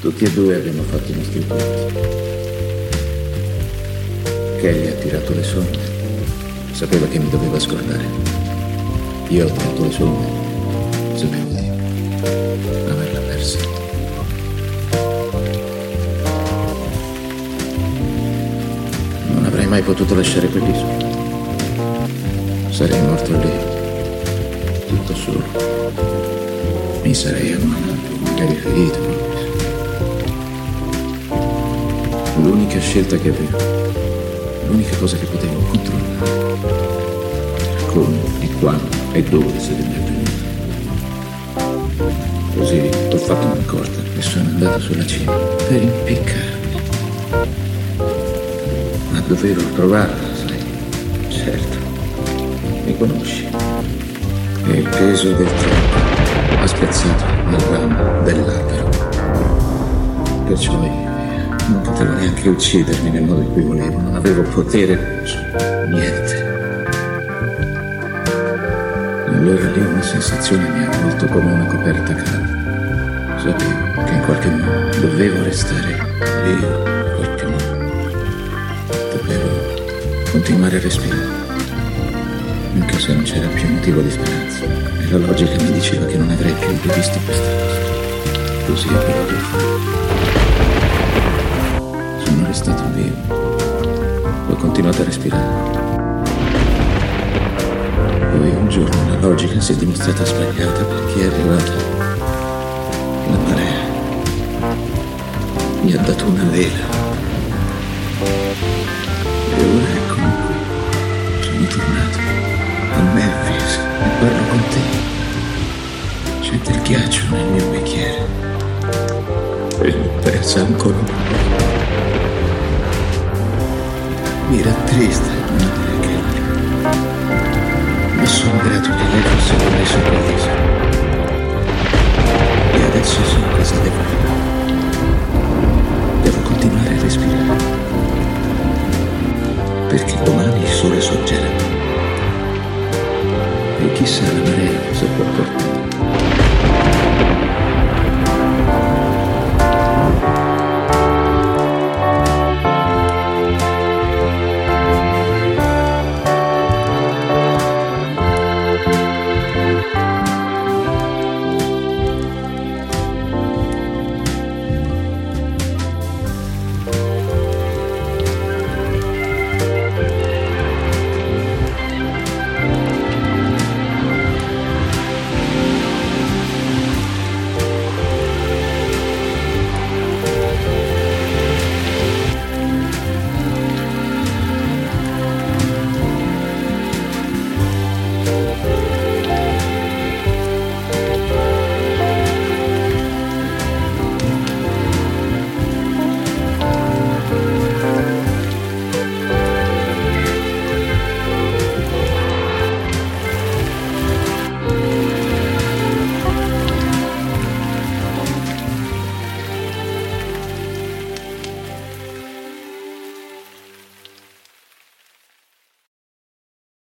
Tutti e due abbiamo fatto i nostri conti. Kelly ha tirato le somme. Sapeva che mi doveva scordare. Io ho tirato le somme. Sapevo di averla persa. Non avrei mai potuto lasciare quell'isola. Sarei morto lì, tutto solo. Mi sarei ammalato, magari ferito. L'unica scelta che avevo, l'unica cosa che potevo controllare, come e quando e dove sarebbe avvenuto. Così ho fatto una corda e sono andato sulla cima per impiccarmi. Ma dovevo provarla, sai? Certo, mi conosci. E il peso del tempo ha spezzato il ramo dell'albero. Perciò io non potevo neanche uccidermi nel modo in cui volevo, non avevo potere su niente. Allora lì una sensazione mi ha avvolto come una coperta calda. Sapevo che in qualche modo dovevo restare lì, in qualche modo. Dovevo continuare a respirare, anche se non c'era più motivo di speranza. E la logica mi diceva che non avrei più rivisto questa cosa. Così avevo di fare sono restato vivo. Ho continuato a respirare. Poi un giorno la logica si è dimostrata sbagliata perché è arrivata la marea. Mi ha dato una vela. E ora qui. Sono tornato a Memphis e parlo con te. C'è del ghiaccio nel mio bicchiere. E mi pesa ancora. Mi era triste non avere Kelly. Ma sono grato che lei fosse con me quell'isola. E adesso so cosa devo fare. Devo continuare a respirare. Perché domani il sole sorgerà. E chissà la marea